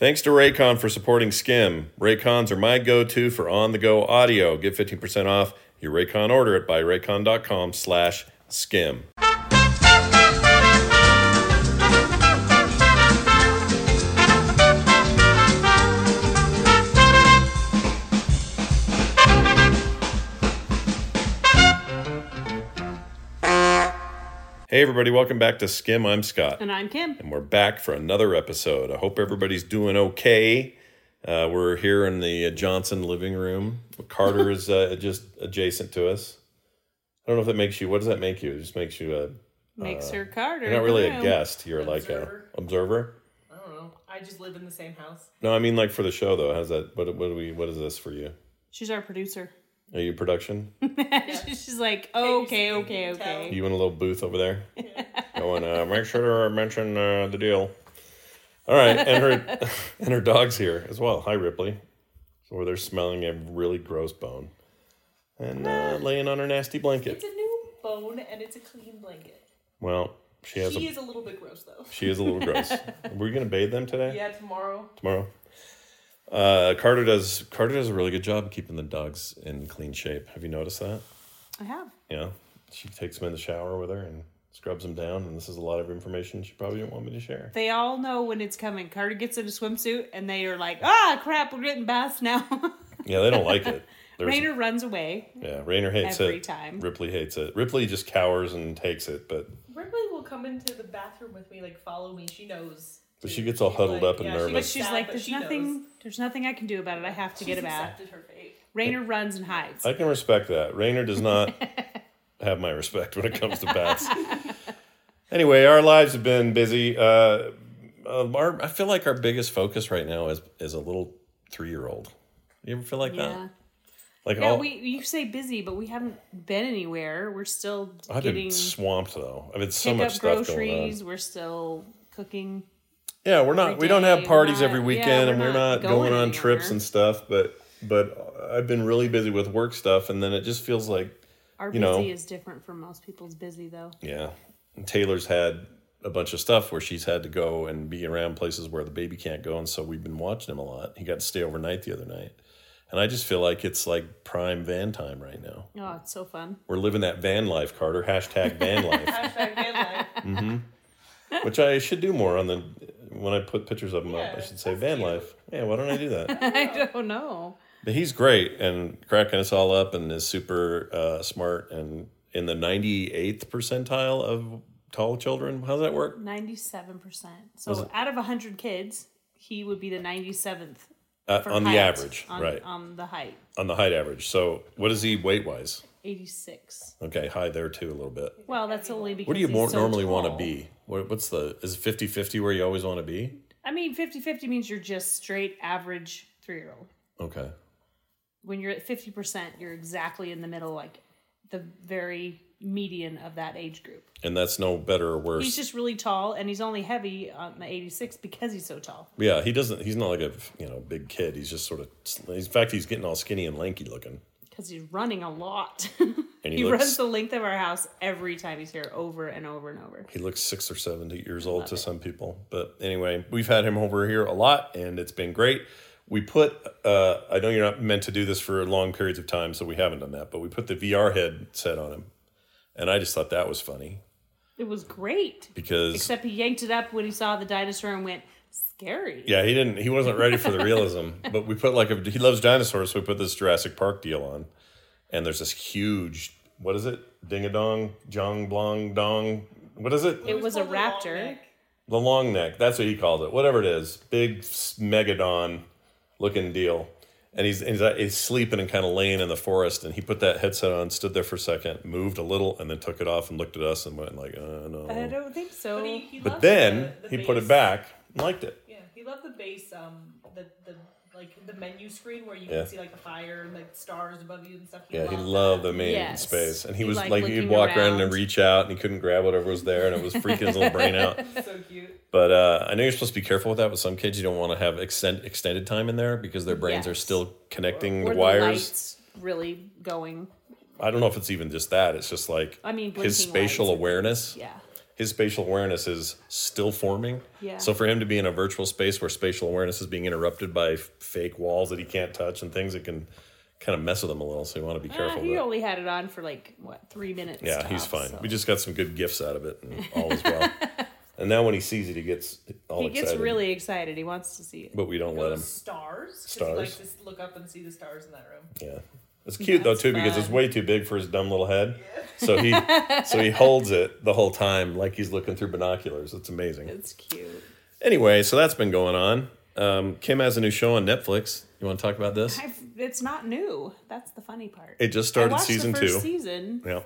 Thanks to Raycon for supporting Skim. Raycons are my go-to for on-the-go audio. Get 15% off your Raycon order at buyraycon.com slash skim. Hey everybody, welcome back to Skim. I'm Scott. And I'm Kim. And we're back for another episode. I hope everybody's doing okay. Uh, we're here in the uh, Johnson living room. Carter is uh, just adjacent to us. I don't know if that makes you. What does that make you? It just makes you a. Makes her Carter. You're not really a guest. You're like Observer. a observer. I don't know. I just live in the same house. No, I mean like for the show though. How's that? What what do we? What is this for you? She's our producer. Are you production? She's like, okay, okay, okay. You in a little booth over there? Going, uh, make sure to mention uh, the deal. All right, and her and her dog's here as well. Hi, Ripley. So they're smelling a really gross bone and uh, laying on her nasty blanket. It's a new bone and it's a clean blanket. Well, she has She a is a little bit gross though. she is a little gross. Were you gonna bathe them today? Yeah, tomorrow. Tomorrow. Uh, Carter does Carter does a really good job keeping the dogs in clean shape. Have you noticed that? I have. Yeah, she takes them in the shower with her and scrubs them down. And this is a lot of information she probably didn't want me to share. They all know when it's coming. Carter gets in a swimsuit and they are like, ah, crap, we're getting baths now. Yeah, they don't like it. There's- Rainer runs away. Yeah, Rainer hates Every it. time. Ripley hates it. Ripley just cowers and takes it, but Ripley will come into the bathroom with me, like follow me. She knows. But too. she gets all huddled like- up and yeah, she nervous. But she's sad, like, but there's she nothing, knows. there's nothing I can do about it. I have to get She's a bath. accepted her fate. Rainer runs and hides. I can respect that. Rainer does not have my respect when it comes to bats. anyway, our lives have been busy. Uh, uh, our, I feel like our biggest focus right now is is a little three year old. You ever feel like yeah. that? Like Yeah, all, we you say busy, but we haven't been anywhere. We're still I've getting been swamped though. I've had so pick much up stuff going on. groceries. We're still cooking. Yeah, we're not. We don't have parties We're every weekend, yeah, and we're not not going, going on trips anywhere. and stuff. But but I've been really busy with work stuff, and then it just feels like Our You busy know. is different from most people's busy, though. yeah. And Taylor's had a bunch of stuff where she's had to go and be around places where the baby can't go, and so we've been watching him a lot. He got to stay overnight the other night, and I just feel like it's like prime van time right now. Oh, it's so fun. We're living that van life, Carter. Hashtag van life, Hashtag van life. Mm-hmm. which I should do more on the when I put pictures of him up. I should say van cute. life. Yeah, why don't I do that? I don't know. But he's great and cracking us all up and is super uh, smart and in the 98th percentile of tall children. How's that work? Ninety-seven percent. So out of hundred kids, he would be the ninety-seventh Uh, for on the average, on, right? On the height, on the height average. So what is he weight wise? Eighty-six. Okay, high there too a little bit. Well, that's only because What do you more so normally want to be? What, what's the is 50 50 where you always want to be? I mean, 50-50 means you're just straight average three-year-old. Okay. When you're at fifty percent, you're exactly in the middle, like the very median of that age group. And that's no better or worse. He's just really tall, and he's only heavy on the 86 because he's so tall. yeah, he doesn't. He's not like a you know big kid. He's just sort of. In fact, he's getting all skinny and lanky looking. Because he's running a lot. He he looks- runs the length of our house every time he's here, over and over and over. He looks six or seven years old to some people. But anyway, we've had him over here a lot, and it's been great. We put. Uh, I know you're not meant to do this for long periods of time, so we haven't done that. But we put the VR headset on him, and I just thought that was funny It was great. because Except he yanked it up when he saw the dinosaur and went, scary. Yeah, he didn't. He wasn't ready for the realism. but we put like a. He loves dinosaurs, so we put this Jurassic Park deal on, and there's this huge. What is it? Ding a dong, jong blong dong. What is it? It was a called the long raptor. The long neck. That's what he called it. Whatever it is, big megadon looking deal. And he's he's, uh, he's sleeping and kind of laying in the forest. And he put that headset on, stood there for a second, moved a little, and then took it off and looked at us and went like, uh, no. I don't think so. But, he, he But then the, the he put it back and liked it. Yeah, he loved the base, um, the the like the menu screen where you Yeah. can see like the fire and like stars above you and stuff. Yeah, he loved loved that. the main Yes. space, and he, He was like he'd walk around and reach out, and he couldn't grab whatever was there, and it was freaking his little brain out. so cute. But uh, I know you're supposed to be careful with that. With some kids, you don't want to have extend, extended time in there because their brains are still connecting or the the wires. lights really going. I don't know if it's even just that. It's just like I mean, his spatial lights. awareness. Yeah. His spatial awareness is still forming. Yeah. So for him to be in a virtual space where spatial awareness is being interrupted by f- fake walls that he can't touch and things that can kind of mess with him a little. So you want to be Uh, careful. he with only had it on for like, what, three minutes? Yeah, he's fine. so. We just got some good gifts out of it, and all is well. and now when he sees it, he gets all He excited. gets really excited. He wants to see it. but we don't let him. Stars. Stars. He likes to look up and see the stars in that room. Yeah, it's cute though That's too because it's way too big for his dumb little head. So he so he holds it the whole time like he's looking through binoculars. It's amazing. It's cute. Anyway, so that's been going on. Um, Kim has a new show on Netflix. You want to talk about this? I've, it's not new. That's the funny part. It just started season the first two. season Yeah,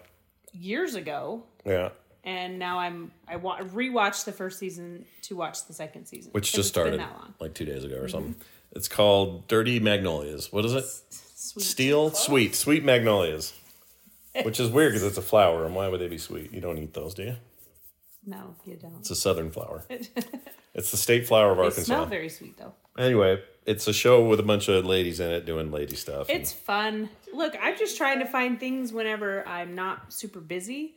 years ago, yeah. and now I'm I wa- rewatched the first season to watch the second season, which just started that long. Mm-hmm. like two days ago or something. It's called Dirty Magnolias. What is it? Sweet. Steel, sweet, sweet magnolias. Which is weird because it's a flower, and why would they be sweet? You don't eat those, do you? No, you don't. It's a southern flower. it's the state flower of They Arkansas. smell very sweet though. Anyway, it's a show with a bunch of ladies in it doing lady stuff. It's fun. Look, I'm just trying to find things whenever I'm not super busy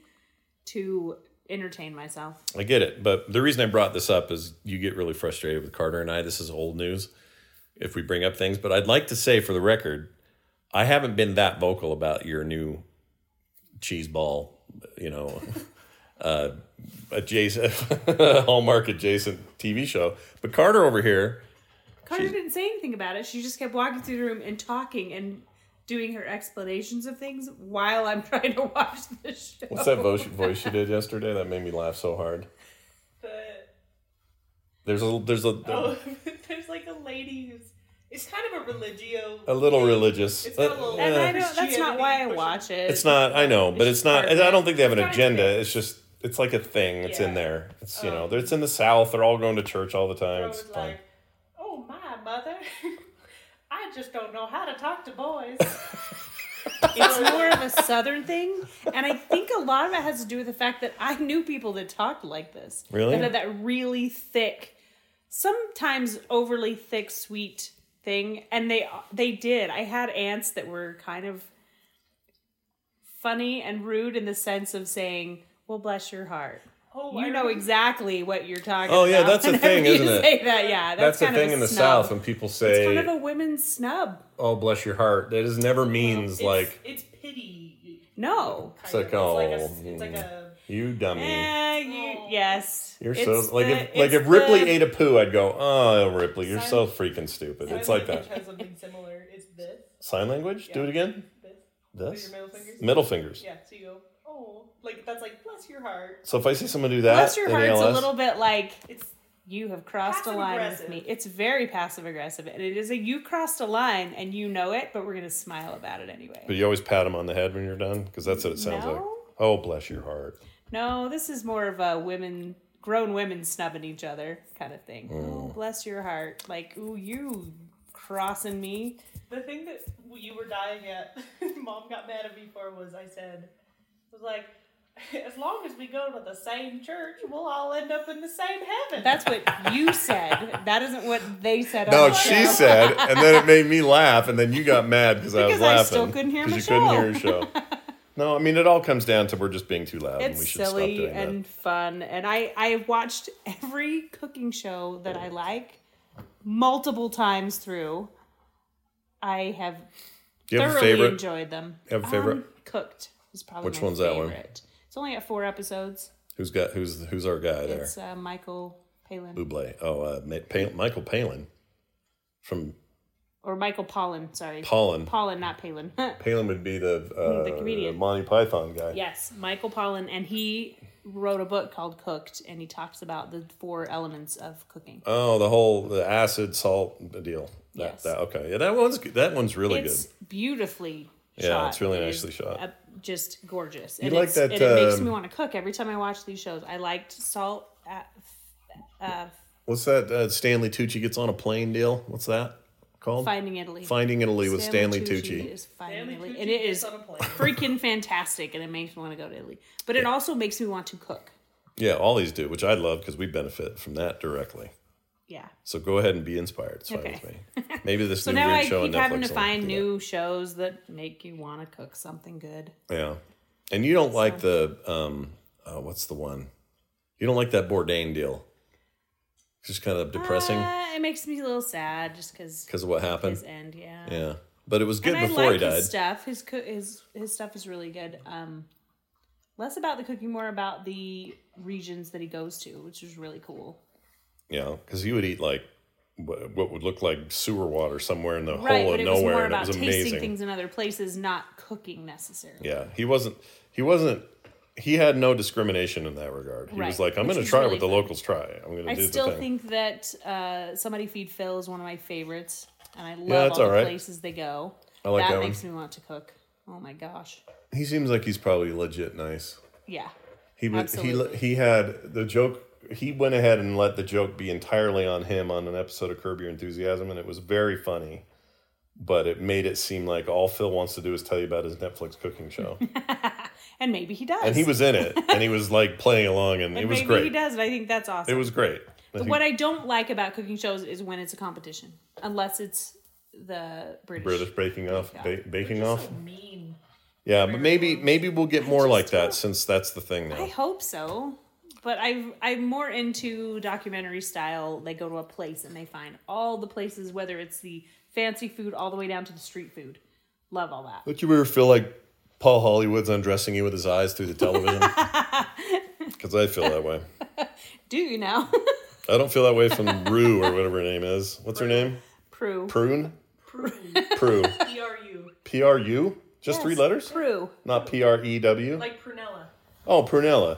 to entertain myself. I get it, but the reason I brought this up is you get really frustrated with Carter and I. This is old news if we bring up things, but I'd like to say for the record, I haven't been that vocal about your new cheese ball, you know, uh, adjacent Hallmark adjacent TV show. But Carter over here, Carter didn't say anything about it. She just kept walking through the room and talking and doing her explanations of things while I'm trying to watch the show. what's that voice, voice you did yesterday that made me laugh so hard? But There's a there's a oh, there's like a lady who's it's kind of a religio. a little religious. It's got a Uh, little- And eh. I don't, that's not why I watch it. It's not. I know, but it's not. I don't think they have an agenda. It's just. It's like a thing. It's in there. It's you know. Um, It's in the South. They're all going to church all the time. It's was fun. like, oh my mother, I just don't know how to talk to boys. it's more of a southern thing and i think a lot of it has to do with the fact that i knew people that talked like this Really? that had that really thick sometimes overly thick sweet thing and they they did i had aunts that were kind of funny and rude in the sense of saying well bless your heart Oh, you know exactly what you're talking about. Oh, yeah, that's the whenever thing, isn't it? say that yeah That's that's, the kind of thing a in the snub. South when people say it's say, kind of a women's snub "Oh, bless your heart." That is never means It's, like it's pity. no It's like, of. oh, it's like a, it's like a you dummy. Eh, you, yes. You're It's so like the- if like if Ripley the- ate a poo, I'd go, "Oh, Ripley, you're so freaking stupid." It's like that. has something similar. It's this. Sign language. Do it again. This. This. your middle fingers. Middle fingers. Yeah. So you go. Oh, like that's like bless your heart. So if I see someone do that, Bless your in heart's a little bit like It's you have crossed a line with me. It's very passive aggressive, and it is a you crossed a line and you know it, but we're gonna smile about it anyway. But you always pat them on the head when you're done because that's what it sounds like. Oh, bless your heart. No, this is more of a women, grown women snubbing each other kind of thing. Mm. Oh, bless your heart, like ooh, you crossing me. the thing that you were dying at. Mom got mad at me for was I said, I was like, As long as we go to the same church, we'll all end up in the same heaven. That's what you said. That isn't what they said. No, she show. said, and then it made me laugh, and then you got mad because I was Because I laughing. still couldn't hear 'cause my you couldn't hear your show. No, I mean it all comes down to we're just being too loud, and we It's should stop silly and fun, and I I have watched every cooking show that I like multiple times through. I have that. Do you have a thoroughly favorite? enjoyed them. You have a favorite? Um, Cooked is probably Which one's that one? It's only got four episodes. Who's got who's who's our guy there? It's uh, Michael Palin Bublé. Oh, uh, Ma- Michael Palin from or Michael Pollan. Sorry, Pollan. Pollan, not Palin. Palin would be the uh, The comedian. Monty Python guy. yes, Michael Pollan, and he wrote a book called Cooked, and he talks about the four elements of cooking. Oh, the whole the acid salt deal. That, Yes. that okay. Yeah, that one's good. that one's really it's good. beautifully Yeah, shot. it's really It nicely shot. uh, just gorgeous. You and like that, And it makes um, me want to cook every time I watch these shows. I liked Salt. At, uh, What's that uh, Stanley Tucci gets on a plane deal? What's that called? Finding Italy. Finding Italy with Stanley, Tucci. Is Finding Stanley Italy. Tucci and it gets is on a plane. freaking fantastic, and it makes me want to go to Italy. But it also makes me want to cook. Yeah, all these do, which I love because we benefit from that directly. Yeah. So go ahead and be inspired. It's fine Okay. with me. Maybe this So new now weird I show on keep Netflix. having to find do new shows that make you want to cook something good. Yeah, and you don't like the um, uh, what's the one? You don't like that Bourdain deal? Just kind of depressing Uh, it makes me a little sad just because because of what happened. his end. Yeah. Yeah, but it was good and before like he died. his stuff. His co- his his stuff is really good. Um, less about the cooking, more about the regions that he goes to, which is really cool. Know, because he would eat like what, would look like sewer water somewhere in the Right, hole of nowhere, and it was tasting amazing. things in other places, not cooking necessarily. Yeah, he wasn't. He wasn't. He had no discrimination in that regard. He was like, "I'm going to try really what the fun. locals try. I'm going to I do still the thing." think that uh, somebody feed Phil is one of my favorites, and I love that's all the right. places they go. I like that, that makes me want to cook. Oh my gosh, he seems like he's probably legit nice. yeah. He would. Absolutely. He he had the joke. He went ahead and let the joke be entirely on him on an episode of Curb Your Enthusiasm, and it was very funny. But it made it seem like all Phil wants to do is tell you about his Netflix cooking show, And maybe he does. and he was in it, and he was like playing along, and, And it was maybe great. he does, and I think that's awesome. It was great. I think what I don't like about cooking shows is when it's a competition, unless it's the British. British baking off, ba- baking off. mean. Yeah, but maybe maybe we'll get more like that since that's the thing now. I hope so, but I I'm more into documentary style. They go to a place and they find all the places, whether it's the fancy food all the way down to the street food. Love all that. Don't you ever feel like Paul Hollywood's undressing you with his eyes through the television? Because I feel that way. Do you now? I don't feel that way from Rue or whatever her name is. What's her name? Prue. Prune? Prue. Prue. P-R-U. P R U? Just three letters? Prue. Not P R E W? Like Prunella. Oh, Prunella.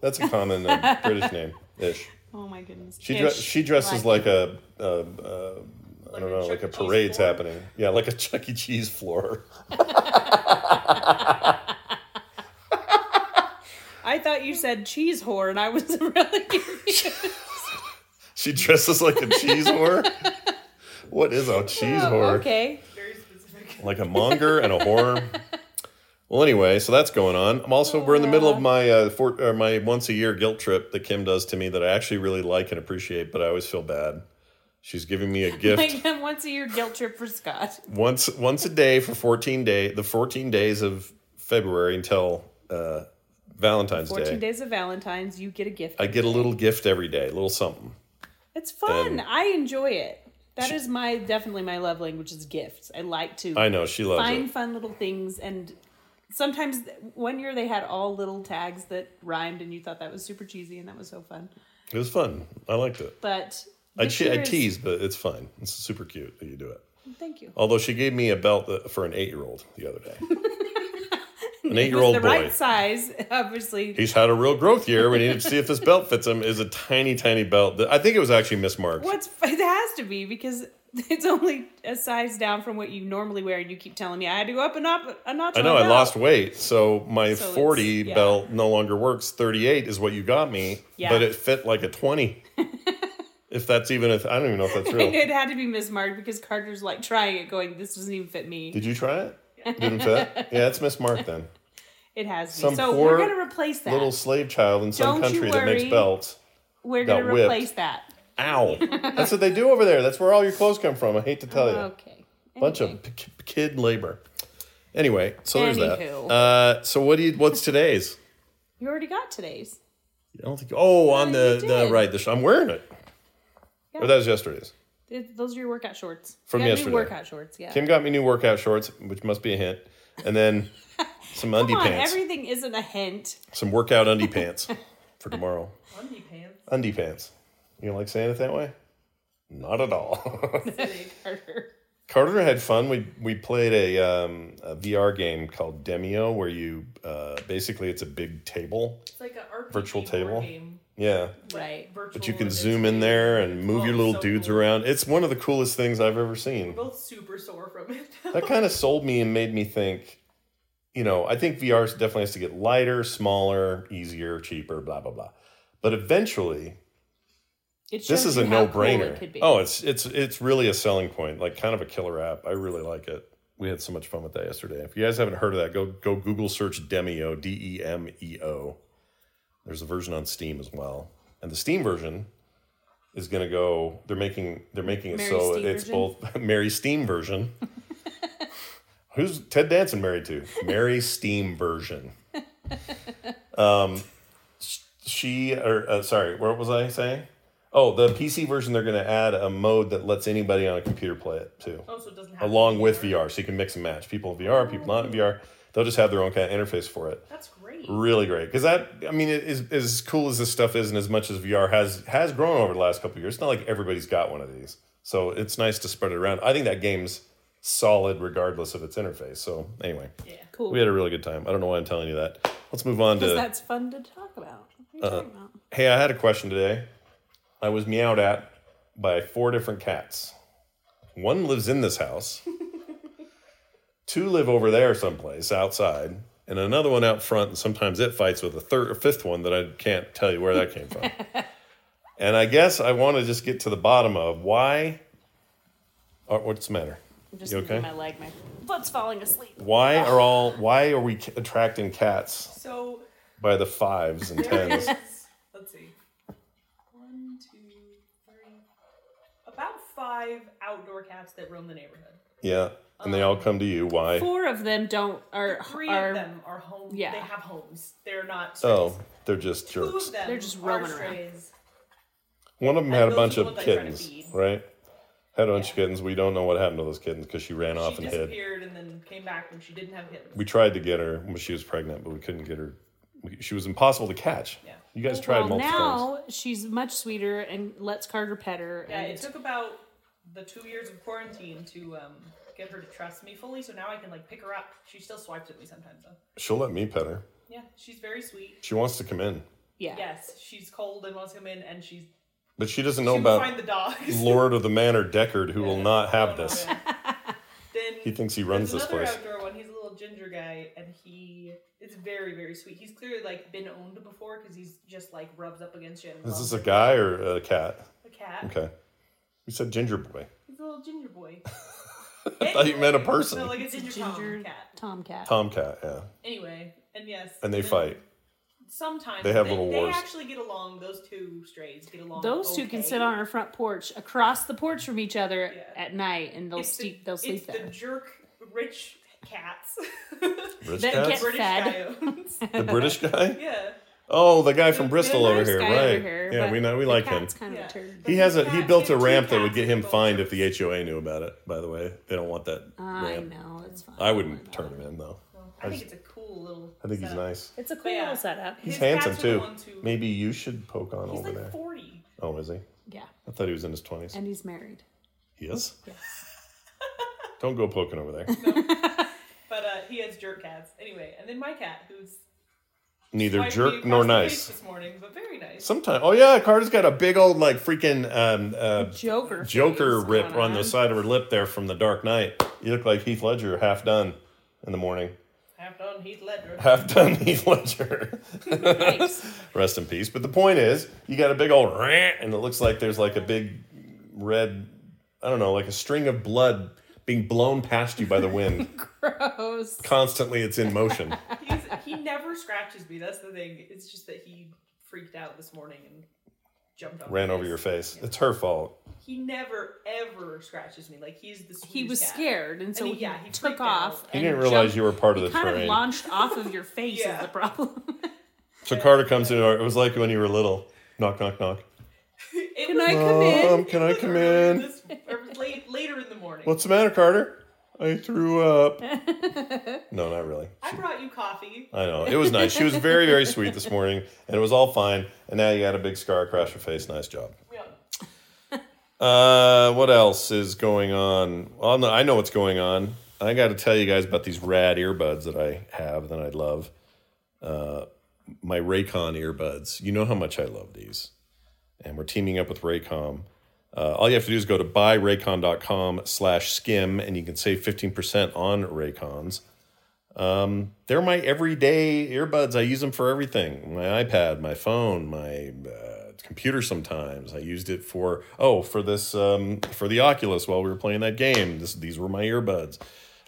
That's a common uh, British name ish. Oh my goodness. She, dre- she dresses like a, a, a I don't know, Chuck like a parade's floor? happening. Yeah, like a Chuck E. Cheese floor. I thought you said cheese whore, and I was really confused. She dresses like a cheese whore. What is a cheese Oh, whore? okay. Very specific. Like a monger and a whore. Well, anyway, so that's going on. I'm also we're in the middle of my uh, for, or my once a year guilt trip that Kim does to me that I actually really like and appreciate, but I always feel bad. She's giving me a gift Like once a year guilt trip for Scott. once once a day for 14 day the 14 days of February until uh, Valentine's 14 Day. days of Valentine's, you get a gift. I get a little gift every day, a little something. It's fun. And- I enjoy it. That is my definitely my love language is gifts. I like to I know she loves find it. fun little things and sometimes one year they had all little tags that rhymed and you thought that was super cheesy and that was so fun. It was fun. I liked it. But I, che- I tease, but it's fine. It's super cute that you do it. Thank you. Although she gave me a belt for an eight year old the other day. An eight-year-old the boy. right size, obviously. He's had a real growth year. We need to see if this belt fits him. Is a tiny, tiny belt. That, I think it was actually mismarked. What's it has to be because it's only a size down from what you normally wear, and you keep telling me I had to go up a, notch. A notch I know I belt. lost weight, so my So 40 yeah. belt no longer works. 38 is what you got me, Yeah. but it fit like a 20. if that's even a, th- I don't even know if that's real. it had to be mismarked because Carter's like trying it, going, "This doesn't even fit me." Did you try it? Didn't fit. Yeah, it's mismarked then. It has to Some be. So poor we're gonna replace that. little slave child in some Don't you country that makes belts. we're got gonna whipped. replace that. Ow! That's what they do over there. That's where all your clothes come from. I hate to tell you. Okay. bunch of p- k- kid labor. Anyway, so there's Anywho. that. Uh, so what do you? What's today's? You already got today's. I don't think. Oh, on the the did. right. The sh- I'm wearing it. Yeah. Or that was yesterday's. It- those are your workout shorts. From You got new yesterday. workout shorts. Yeah. Kim got me new workout shorts, which must be a hint, and then some undie Come on, pants, everything isn't a hint. some workout undie pants for tomorrow. Undie pants. Undie pants. You don't like saying it that way? Not at all. Carter. Carter had fun. We we played a, um, a VR game called Demeo, where you uh, basically it's a big table. It's like a RPG Virtual table? Game, Yeah, Right. virtual but you can zoom in there and move Oh, your little so dudes cool. around. It's one of the coolest things I've ever seen. We're both super sore from it. That kind of sold me and made me think. You know, I think VR definitely has to get lighter, smaller, easier, cheaper, blah blah blah. But eventually, It this is a how no cool brainer. it oh, it's it's it's really a selling point, like kind of a killer app. I really like it. We had so much fun with that yesterday. If you guys haven't heard of that, go go Google search Demeo, D E M E O. There's a version on Steam as well, and the Steam version is going to go. They're making they're making it Mary so Steam it's version? both Mary Steam version. Who's Ted Danson married to? Mary Steam version. Um, she or uh, sorry, what was I saying? Oh, the PC version. They're going to add a mode that lets anybody on a computer play it too, oh, so it doesn't have along to be with VR. VR, so you can mix and match. People in VR, people not in VR. They'll just have their own kind of interface for it. That's great. Really great because that I mean, it is as cool as this stuff is, and as much as VR has has grown over the last couple of years. It's not like everybody's got one of these, so it's nice to spread it around. I think that game's solid regardless of its interface. So anyway, yeah, cool. we had a really good time. I don't know why I'm telling you that. Let's move on Because to. that's fun to talk about. What are you uh, talking about? Hey, I had a question today. I was meowed at by four different cats. One lives in this house. Two live over there someplace outside, and another one out front. And sometimes it fights with a third or fifth one that I can't tell you where that came from. and I guess I want to just get to the bottom of why. Or what's the matter? I'm just You okay? my leg. My foot's falling asleep. Why are all? Why are we attracting cats So by the fives and tens? let's see. One, two, three. About five outdoor cats that roam the neighborhood. Yeah, and they all come to you. Why? Four of them don't are Three are of them are home. yeah. They have homes. They're not strays. Oh, they're just Two jerks. of them They're just are roaming around. strays. One of them And had a those bunch are the of ones I try to kittens, feed. right? Had a bunch of kittens. We don't know what happened to those kittens because she ran off She and hid. disappeared and then came back when she didn't have kittens. We tried to get her when she was pregnant, but we couldn't get her. We- She was impossible to catch. Yeah. You guys tried well, multiple times. now she's much sweeter and lets Carter pet her. Yeah, and it took about the two years of quarantine to um, get her to trust me fully. So now I can like pick her up. She still swipes at me sometimes though. She'll let me pet her. Yeah, she's very sweet. She wants to come in, yeah. Yes, she's cold and wants to come in, and she's but she doesn't know will about find the dogs. Lord of the Manor Deckard, who will not have no, this. yeah. then He thinks he runs there's this another place. outdoor one. He's a little ginger guy, and he is very very sweet. He's clearly like been owned before because he's just like rubs up against you. And Is this a it. guy or a cat? A cat. Okay. You said ginger boy. He's a little ginger boy. I thought you meant a person. No, like a ginger, Ginger cat. tomcat. Tomcat, yeah. Anyway, and yes, And they then fight. Sometimes They have they, little they wars. actually get along. Those two strays get along. Those two can okay. sit on our front porch, across the porch from each other Yeah. at night, and they'll It's the- sleep. They'll sleep it's there. the jerk rich cats. Rich That cats? get- British fed. coyotes. The British guy? yeah. Oh, the guy from The Bristol over here, guy right? over here, yeah, we know we the like him. Kind of Yeah. a turd. He has a he built a ramp that would get him fined if the HOA knew about it. By the way, they don't want that I ramp. know it's fine. I wouldn't turn him in though. I think it's a cool little. I think he's nice. It's a cool yeah. little setup. He's His handsome cats are the too. ones who- Maybe you should poke on He's over like there. forty. Oh, is he? Yeah, I thought he was in his twenties. and he's married. He is. Yes. Don't go poking over there. But uh, he has jerk cats anyway. And then my cat, who's Neither swiped jerk nor nice. this morning, but very nice. Sometimes. Oh yeah, Carter's got a big old like freaking um, uh, Joker. Joker rip going on the side of her lip there from the Dark Knight. You look like Heath Ledger, half done in the morning. Half done Heath Ledger. Half done Heath Ledger. Rest in peace. But the point is, you got a big old rant, and it looks like there's like a big red, I don't know, like a string of blood being blown past you by the wind. Gross. Constantly, it's in motion. He's he never scratches me. That's the thing. It's just that he freaked out this morning and jumped on. Ran over face. your face. It's her fault. He never ever scratches me. Like he's the. he sweetest was cat. scared, and so he- he, yeah, he took off. out. He didn't realize jumped- you were part of he the kind terrain. of launched off of your face. Yeah. Is the problem? So Carter comes in. It was like when you were little. Knock, knock, knock. Can was- I come in? Mom, can I come in? This, or late, in the morning. What's the matter, Carter? I threw up. no, not really. I brought you coffee. I know. It was nice. She was very, very sweet this morning, and it was all fine. And now you got a big scar across your face. Nice job. Yeah. Uh, what else is going on? Well, I know what's going on. I got to tell you guys about these rad earbuds that I have that I love. Uh, my Raycon earbuds. You know how much I love these, and we're teaming up with Raycon. Uh, all you have to do is go to buyraycon.com slash skim and you can save 15% on Raycons. Um, they're my everyday earbuds. I use them for everything. My iPad, my phone, my uh, computer sometimes. I used it for, oh, for this, um, for the Oculus while we were playing that game. This, these were my earbuds.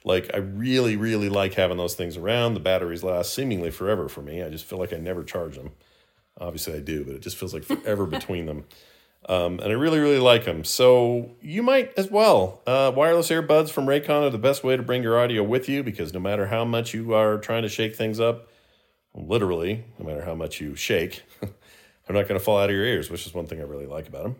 Like, I really, really like having those things around. The batteries last seemingly forever for me. I just feel like I never charge them. Obviously, I do, but it just feels like forever between them. Um, and I really, really like them. So you might as well. Uh, wireless earbuds from Raycon are the best way to bring your audio with you because no matter how much you are trying to shake things up, literally, no matter how much you shake, they're not going to fall out of your ears, which is one thing I really like about them.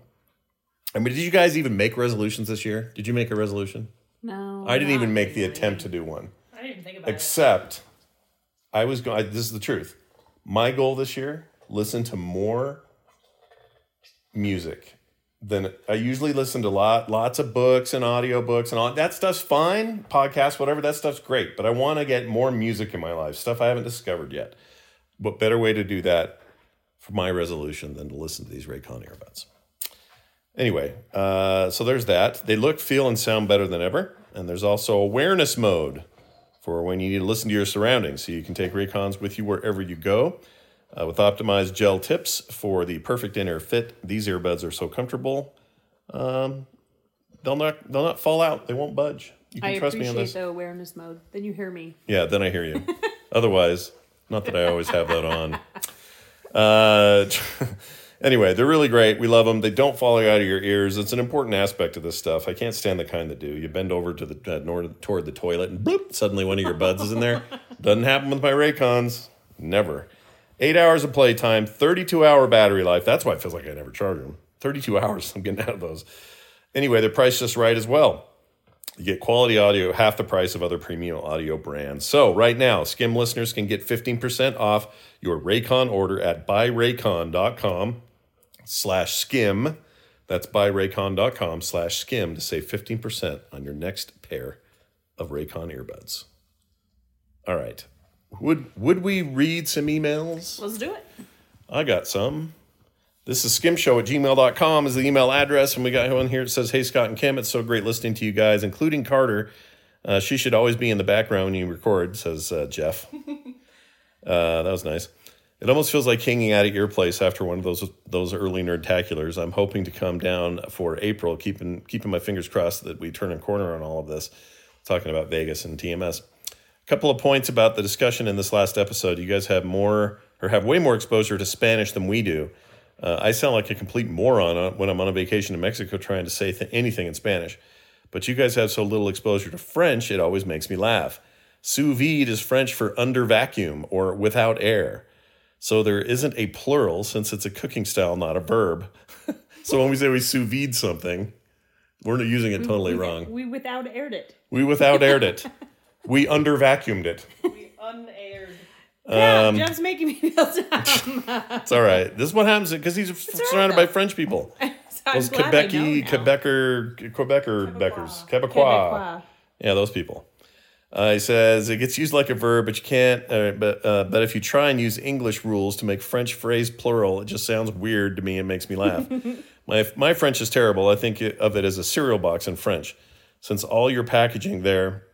I mean, did you guys even make resolutions this year? Did you make a resolution? no, I didn't even make the really. attempt to do one. I didn't even think about it. Except, I was going. This is the truth. My goal this year: listen to more music then I usually listen to. Lot, lots of books and audiobooks and all that stuff's fine. Podcasts, whatever, that stuff's great. But I want to get more music in my life, stuff I haven't discovered yet. What better way to do that for my resolution than to listen to these Raycon earbuds? Anyway, uh, so there's that. They look, feel, and sound better than ever. And there's also awareness mode for when you need to listen to your surroundings. So you can take Raycons with you wherever you go. Uh, with optimized gel tips for the perfect in-ear fit, these earbuds are so comfortable. Um, they'll not they'll not fall out. They won't budge. You can I trust me on appreciate this. the awareness mode. Then you hear me. Yeah, then I hear you. Otherwise, not that I always have that on. Uh, anyway, they're really great. We love them. They don't fall out of your ears. It's an important aspect of this stuff. I can't stand the kind that do. You bend over to the uh, toward the toilet and bloop, suddenly one of your buds is in there. Doesn't happen with my Raycons. Never. Eight hours of playtime, 32 hour battery life. That's why it feels like I never charge them. 32 hours I'm getting out of those. Anyway, they're priced just right as well. You get quality audio half the price of other premium audio brands. So right now, Skim listeners can get 15% off your Raycon order at buyraycon.com slash skim. That's buyraycon.com slash skim to save 15% on your next pair of Raycon earbuds. All right. Would would we read some emails? Let's do it. I got some. This is skimshow at gmail.com is the email address. And we got one here that says, Hey, Scott and Kim, it's so great listening to you guys, including Carter. Uh, she should always be in the background when you record, says uh, Jeff. uh, that was nice. It almost feels like hanging out at your place after one of those those early nerdtaculars. I'm hoping to come down for April, keeping keeping my fingers crossed that we turn a corner on all of this. Talking about Vegas and TMS. Couple of points about the discussion in this last episode. You guys have more or have way more exposure to Spanish than we do. Uh, I sound like a complete moron when I'm on a vacation in Mexico trying to say th- anything in Spanish. But you guys have so little exposure to French, it always makes me laugh. Sous vide is French for under vacuum or without air. So there isn't a plural since it's a cooking style, not a verb. so when we say we sous vide something, we're using it totally wrong. We without aired it. We without aired it. We under vacuumed it. We unaired. Yeah, Um, Jeff's making me feel dumb. It's all right. This is what happens because he's surrounded by French people. So Those glad Quebecy. Quebecer, Quebecer, Beckers, Quebecois. Quebecois. Yeah, those people. Uh, he says it gets used like a verb, but you can't. Uh, but uh, but if you try and use English rules to make French phrase plural, it just sounds weird to me and makes me laugh. my my French is terrible. I think of it as a cereal box in French, since all your packaging there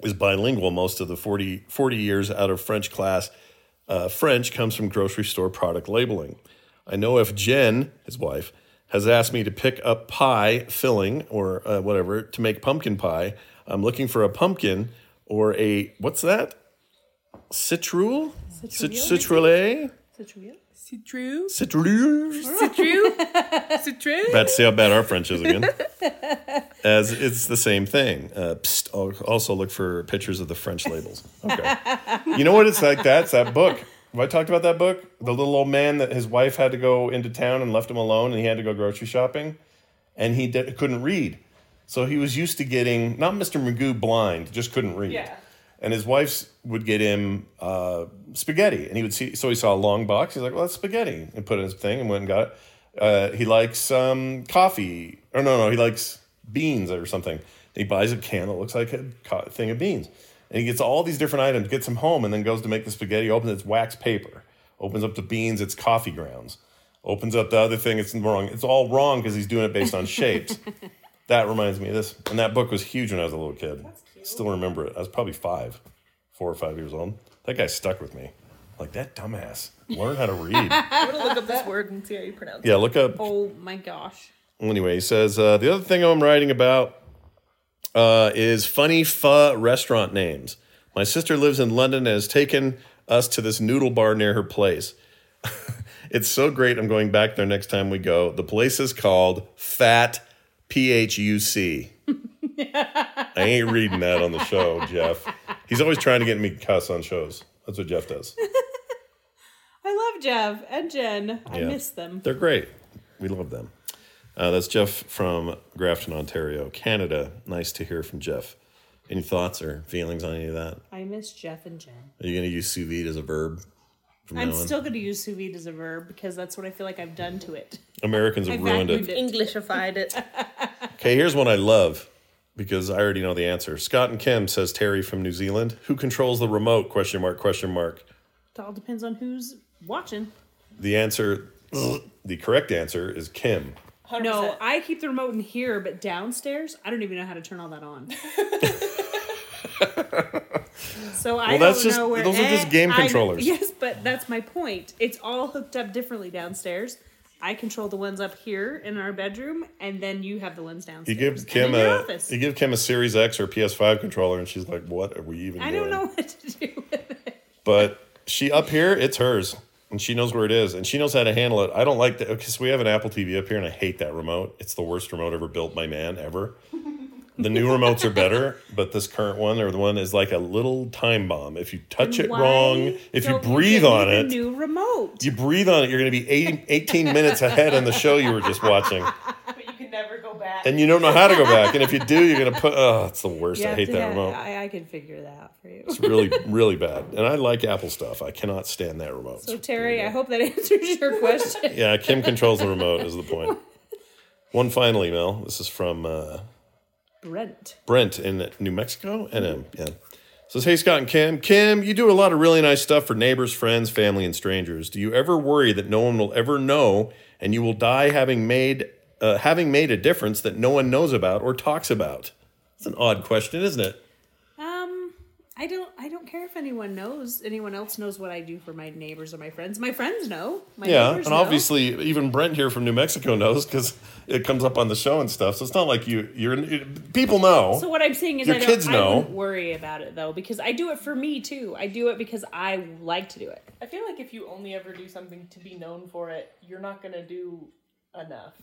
is bilingual. Most of the 40, 40 years out of French class, uh, French comes from grocery store product labeling. I know if Jen, his wife, has asked me to pick up pie filling or uh, whatever to make pumpkin pie, I'm looking for a pumpkin or a what's that? Citrule? Cit- Citrullo? Citrullet? Citrullus? C'est true. Citrulure? C'est true. C'est true. About to see how bad our French is again. As it's the same thing. Uh, psst, al- also look for pictures of the French labels. Okay. You know what it's like? That's that book. Have I talked about that book? The little old man that his wife had to go into town and left him alone, and he had to go grocery shopping, and he di- couldn't read. So he was used to getting not Mr. Magoo blind, just couldn't read. Yeah. And his wife would get him uh, spaghetti, and he would see. So he saw a long box. He's like, "Well, that's spaghetti," and put it in his thing, and went and got it. Uh, he likes um, coffee, or no, no, he likes beans or something. He buys a can that looks like a thing of beans, and he gets all these different items, gets them home, and then goes to make the spaghetti. Opens it's wax paper. Opens up the beans, it's coffee grounds. Opens up the other thing, it's wrong. It's all wrong because he's doing it based on shapes. That reminds me of this. And that book was huge when I was a little kid. Still remember it. I was probably five, four or five years old. That guy stuck with me. Like that dumbass. Learn how to read. I'm gonna look up this word and see how you pronounce it. yeah, look up. Oh my gosh. Anyway, he says uh, the other thing I'm writing about uh, is funny pho restaurant names. My sister lives in London and has taken us to this noodle bar near her place. it's so great. I'm going back there next time we go. The place is called Fat P H U C. I ain't reading that on the show, Jeff. He's always trying to get me to cuss on shows. That's what Jeff does. I love Jeff and Jen. I Yeah. miss them. They're great. We love them. Uh, that's Jeff from Grafton, Ontario, Canada. Nice to hear from Jeff. Any thoughts or feelings on any of that? I miss Jeff and Jen. Are you going to use sous vide as a verb I'm still going to use sous vide as a verb because that's what I feel like I've done to it. Americans have I ruined vacuumed it. it. Englishified it. Okay, here's one I love because I already know the answer. Scott and Kim says Terry from New Zealand. Who controls the remote? Question mark. Question mark. It all depends on who's watching. The answer, the correct answer is Kim. 100%. No, I keep the remote in here, but downstairs, I don't even know how to turn all that on. so I Well, that's don't just- know where. those are just eh, game I controllers. yes, but that's my point. It's all hooked up differently downstairs. I control the ones up here in our bedroom, and then you have the ones You downstairs. give and Kim a office. you give Kim a Series X or PS5 controller, and she's like, "What are we even I doing?" don't know what to do with it. But she up here, it's hers, and she knows where it is, and she knows how to handle it. I don't like that because we have an Apple TV up here, and I hate that remote. It's the worst remote ever built by man ever. The new remotes are better, but this current one or the one is like a little time bomb. If you touch it Why wrong, if you don't breathe get me on the it, new remote. you breathe on it, you're going to be 80, 18 minutes ahead on the show you were just watching, but you can never go back. and you don't know how to go back. And if you do, you're going to put. Oh, it's the worst. You I have hate to that have- remote. I, I can figure that out for you. It's really, really bad. And I like Apple stuff. I cannot stand that remote. So Terry, I hope that answers your question. Yeah, Kim controls the remote is the point. One final email. This is from uh, Brent. Brent in New Mexico. NM, yeah. Says, hey, Scott and Kim. Kim, you do a lot of really nice stuff for neighbors, friends, family, and strangers. Do you ever worry that no one will ever know and you will die having made, uh, having made a difference that no one knows about or talks about? It's an odd question, isn't it? I don't. I don't care if anyone knows. Anyone else knows what I do for my neighbors or my friends. My friends know. My Yeah, neighbors and know. obviously even Brent here from New Mexico knows because it comes up on the show and stuff. So it's not like you you're people know. So what I'm saying is, Your I don't. kids I know. wouldn't worry about it though because I do it for me too. I do it because I like to do it. I feel like if you only ever do something to be known for it, you're not gonna do enough.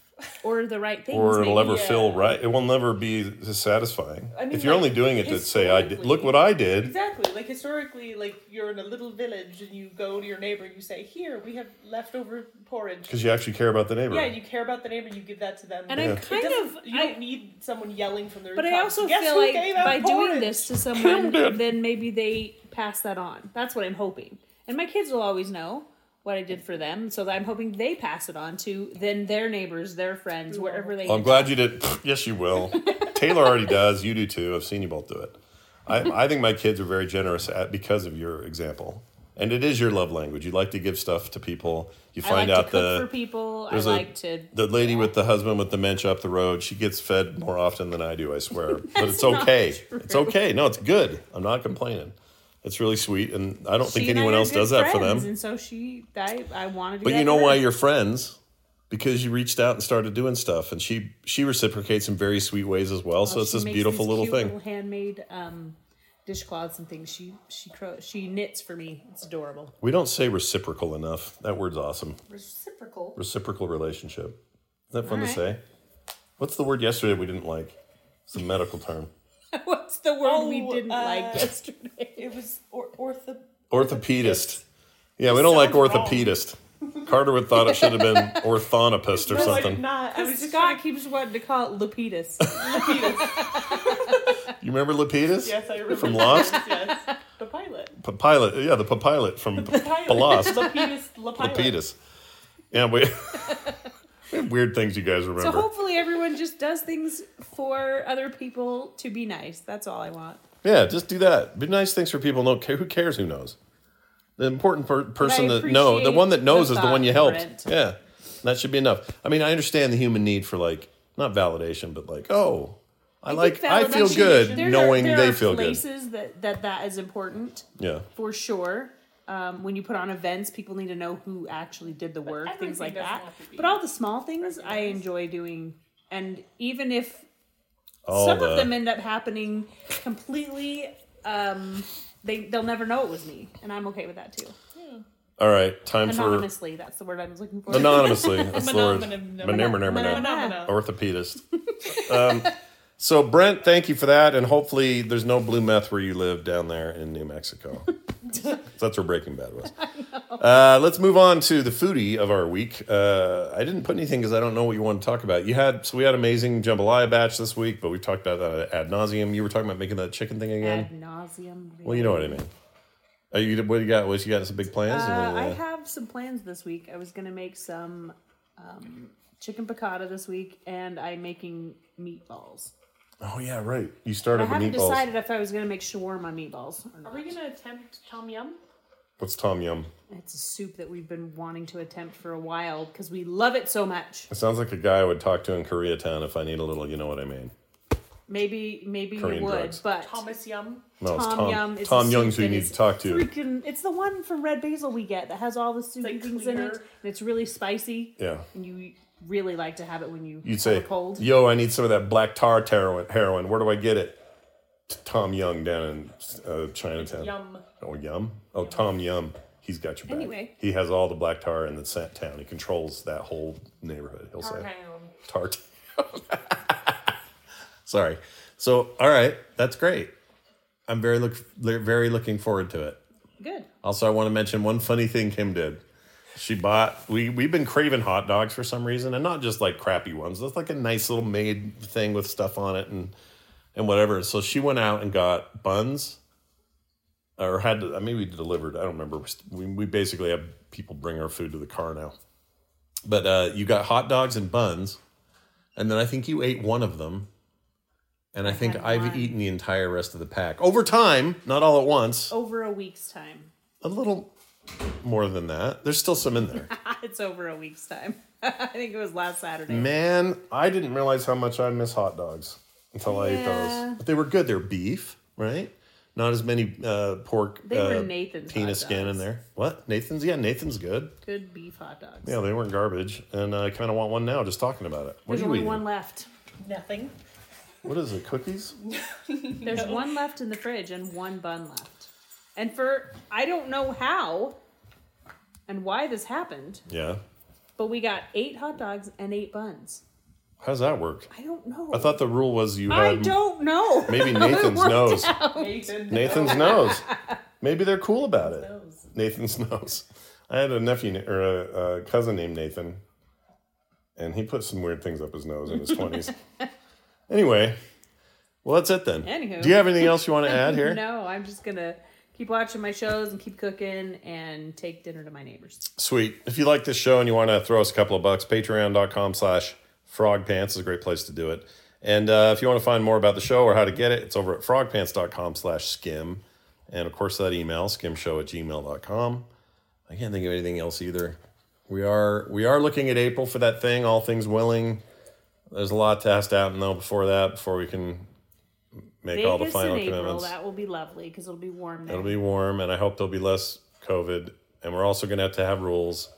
Or the right things. or it'll maybe. ever yeah. feel right. It will never be satisfying. I mean, if you're like, only doing it to say, "I did, look what I did." Exactly. Like historically, like you're in a little village and you go to your neighbor and you say, "Here, we have leftover porridge." Because you actually care about the neighbor. Yeah, you care about the neighbor. You give that to them. And Yeah. I'm kind of. you I, don't need someone yelling from the but I also feel like gave out by doing this to someone, then maybe they pass that on. That's what I'm hoping. And my kids will always know what I did for them, so that I'm hoping they pass it on to then their neighbors, their friends, wherever they. I'm glad you did. yes, you will. Taylor already does. You do too. I've seen you both do it. I, I think my kids are very generous at because of your example, and it is your love language. You like to give stuff to people. You I find like out to cook the for people. I there's a- like to. the lady with the husband with dementia up the road. She gets fed more often than I do. I swear, but it's not okay. true. It's okay. No, it's good. I'm not complaining. It's really sweet, and I don't think she and I anyone else good does that for them. And so she, I, I wanted to. But you know why her. you're friends? Because you reached out and started doing stuff, and she she reciprocates in very sweet ways as well. so it's this beautiful these little cute thing. little handmade um, dishcloths and things. She she cro- she knits for me. It's adorable. We don't say reciprocal enough. That word's awesome. Reciprocal. Reciprocal relationship. Isn't that fun to All say? What's the word yesterday we didn't like? It's a medical term. What's the word we Oh, didn't uh, like yesterday? It was or, ortho. Orthopedist. Yeah, we don't like sounds wrong. orthopedist. Carter would thought it should have been orthonopist or No, I did something. not. I was just Scott keeps wanting to call it Lapidus. You remember Lapidus? Yes, I remember. From Lost? yes. The pilot. P- pilot. Yeah, the p- pilot from P- Pilot. Lost. Lapidus. Lapidus. Lapidus. Yeah, we, we have weird things you guys remember. so hopefully everyone just does things for other people to be nice. That's all I want. Yeah, just do that. Be nice things for people. No, who cares? Who knows? The important per- person that know, the one that knows the is the one you helped. Yeah, that should be enough. I mean, I understand the human need for like not validation, but like, oh, I, like, I feel good there knowing they feel good. places that, that that is important Yeah, for sure. Um, when you put on events, people need to know who actually did the work, things like that. have to be But all the small things I enjoy doing, and even if all some the of them end up happening completely, um, they they'll never know it was me, and I'm okay with that too. all right. Time for Anonymously, that's the word I was looking for. anonymously. That's the word. Monomono- Monomono- Orthopedist. so Brent, thank you for that, and hopefully there's no blue meth where you live down there in New Mexico. That's where Breaking Bad was. Uh, let's move on to the foodie of our week. Uh, I didn't put anything because I don't know what you want to talk about. You had so we had amazing jambalaya batch this week, but we talked about that ad nauseum. You were talking about making that chicken thing again. Ad nauseum. well, you know what I mean. Are you what you got? What you got? Some big plans? Uh, I have some plans this week. I was gonna make some um, chicken piccata this week, and I'm making meatballs. Oh yeah, right. You I started with haven't meatballs. decided if I was gonna make shawarma meatballs or Are not. we gonna attempt Tom Yum? What's Tom Yum? It's a soup that we've been wanting to attempt for a while because we love it so much. It sounds like a guy I would talk to in Koreatown if I need a little, you know what I mean. Maybe, maybe Korean you would, drugs. but Thomas Yum. No, it's Tom, Tom. Yum is Tom a Young's soup who you that need is to talk to. Freaking, it's the one from Red Basil we get that has all the soupy like things in it, clear. and it's really spicy. Yeah. and you really like to have it when you You'd say, cold. "Yo, I need some of that black tar heroin. Heroin. Where do I get it?" Tom Young down in uh, Chinatown. Yum. Oh, Yum. Oh, Tom Yum. He's got your back. Anyway. he has all the black tar in the town. He controls that whole neighborhood. He'll say tar. Sorry. So, all right, that's great. I'm very look very looking forward to it. Good. Also, I want to mention one funny thing Kim did. She bought we we've been craving hot dogs for some reason, and not just like crappy ones. It's like a nice little made thing with stuff on it and and whatever. So she went out and got buns, or had to, maybe delivered. I don't remember. We we basically have people bring our food to the car now. But uh, you got hot dogs and buns, and then I think you ate one of them. And I, think I've one. eaten the entire rest of the pack over time, not all at once Over a week's time. a little more than that. There's still some in there. it's over a week's time. I think it was last Saturday. Man, I didn't realize how much I miss hot dogs until I ate Yeah. those. But they were good. They're beef, right? Not as many uh, pork They were uh, Nathan's penis hot skin in dogs. there. What? Nathan's? Yeah, Nathan's good. Good beef hot dogs. Yeah, they weren't garbage. And I kind of want one now just talking about it. What There's are you only eating? one left. Nothing. What is it? Cookies? There's one left in the fridge and one bun left. And for I don't know how and why this happened, Yeah. but we got eight hot dogs and eight buns. How's that work? I don't know. I thought the rule was you I had don't know. maybe how it Nathan's worked nose. out. Nathan. Nathan's nose. Maybe they're cool about it. Nose. Nathan's nose. I had a nephew na- or a, a cousin named Nathan, and he put some weird things up his nose in his twenties. anyway, well, that's it then. Anywho. Do you have anything else you want to add here? No, I'm just gonna keep watching my shows and keep cooking and take dinner to my neighbors. Sweet. If you like this show and you want to throw us a couple of bucks, patreon.com slash frogpants is a great place to do it. And uh, if you want to find more about the show or how to get it, it's over at frogpants.com slash skim. And of course, that email, skimshow at gmail.com. I can't think of anything else either. We are we are looking at April for that thing, all things willing. There's a lot to has to happen though before that, before we can make all the final in April, commitments. that will be lovely because it'll be warm there. It'll be warm, and I hope there'll be less COVID. And we're also going to have to have rules.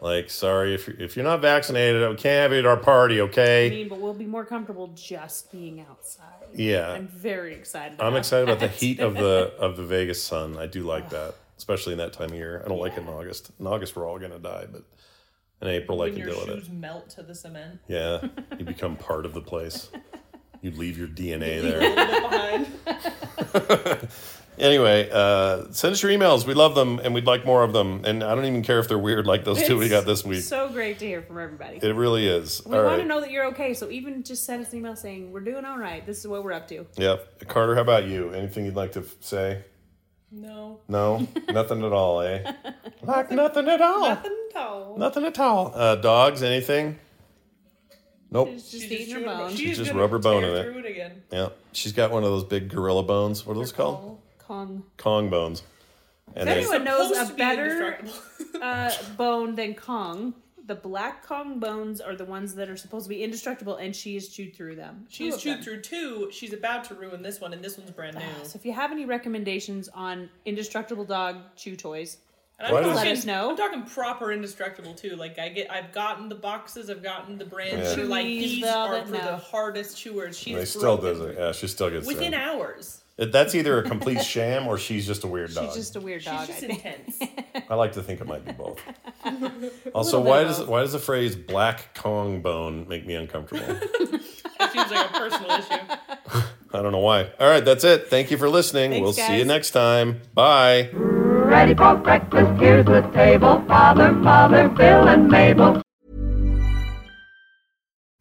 Like, sorry if you're, if you're not vaccinated, we can't have you at our party. okay? I Okay. mean, but we'll be more comfortable just being outside. Yeah. I'm very excited. I'm about excited about the heat of the of the Vegas sun. I do like that, especially in that time of year. I don't like it in August. In August, we're all gonna die, but in April, I when can deal with it. shoes melt to the cement. Yeah, you become part of the place. You leave your DNA there. little bit behind. Anyway, uh, send us your emails. We love them, and we'd like more of them. And I don't even care if they're weird like those two we got this week. So great to hear from everybody. It really is. we All want right. to know that you're okay, so even just send us an email saying we're doing all right. This is what we're up to. Yep. Carter, how about you? Anything you'd like to f- say? No. No, nothing at all, eh? Like nothing at all. Nothing at all. Nothing at all. Uh, dogs, anything? Nope. She's just She's eating her chewing- She's just gonna rubber boning tear it. through it again. Yeah, she's got one of those big gorilla bones. What are those called? Kong. Kong bones. And If they, anyone knows Supposed a to be better indestructible. uh, bone than Kong, the black Kong bones are the ones that are supposed to be indestructible, and she has chewed through them. Two She's of chewed them. through two. She's about to ruin this one, and this one's brand new. So if you have any recommendations on indestructible dog chew toys, And Why I'm talking, Let us know. I'm talking proper indestructible too. Like I get, I've gotten the boxes, I've gotten the brands. Yeah. that are Like Chewies, these are for no. the hardest chewers. She's they still does it. Yeah, she still gets within sick. hours. That's either a complete sham or she's just a weird dog. she's just a weird She's dog. just I intense. I like to think it might be both. also, why does why does the phrase "black Kong bone" make me uncomfortable? It seems like a personal issue. I don't know why. All right, that's it. Thank you for listening. Thanks, we'll see you next time. Bye. Ready for breakfast, here's the table. Father, Mother, Bill, and Mabel.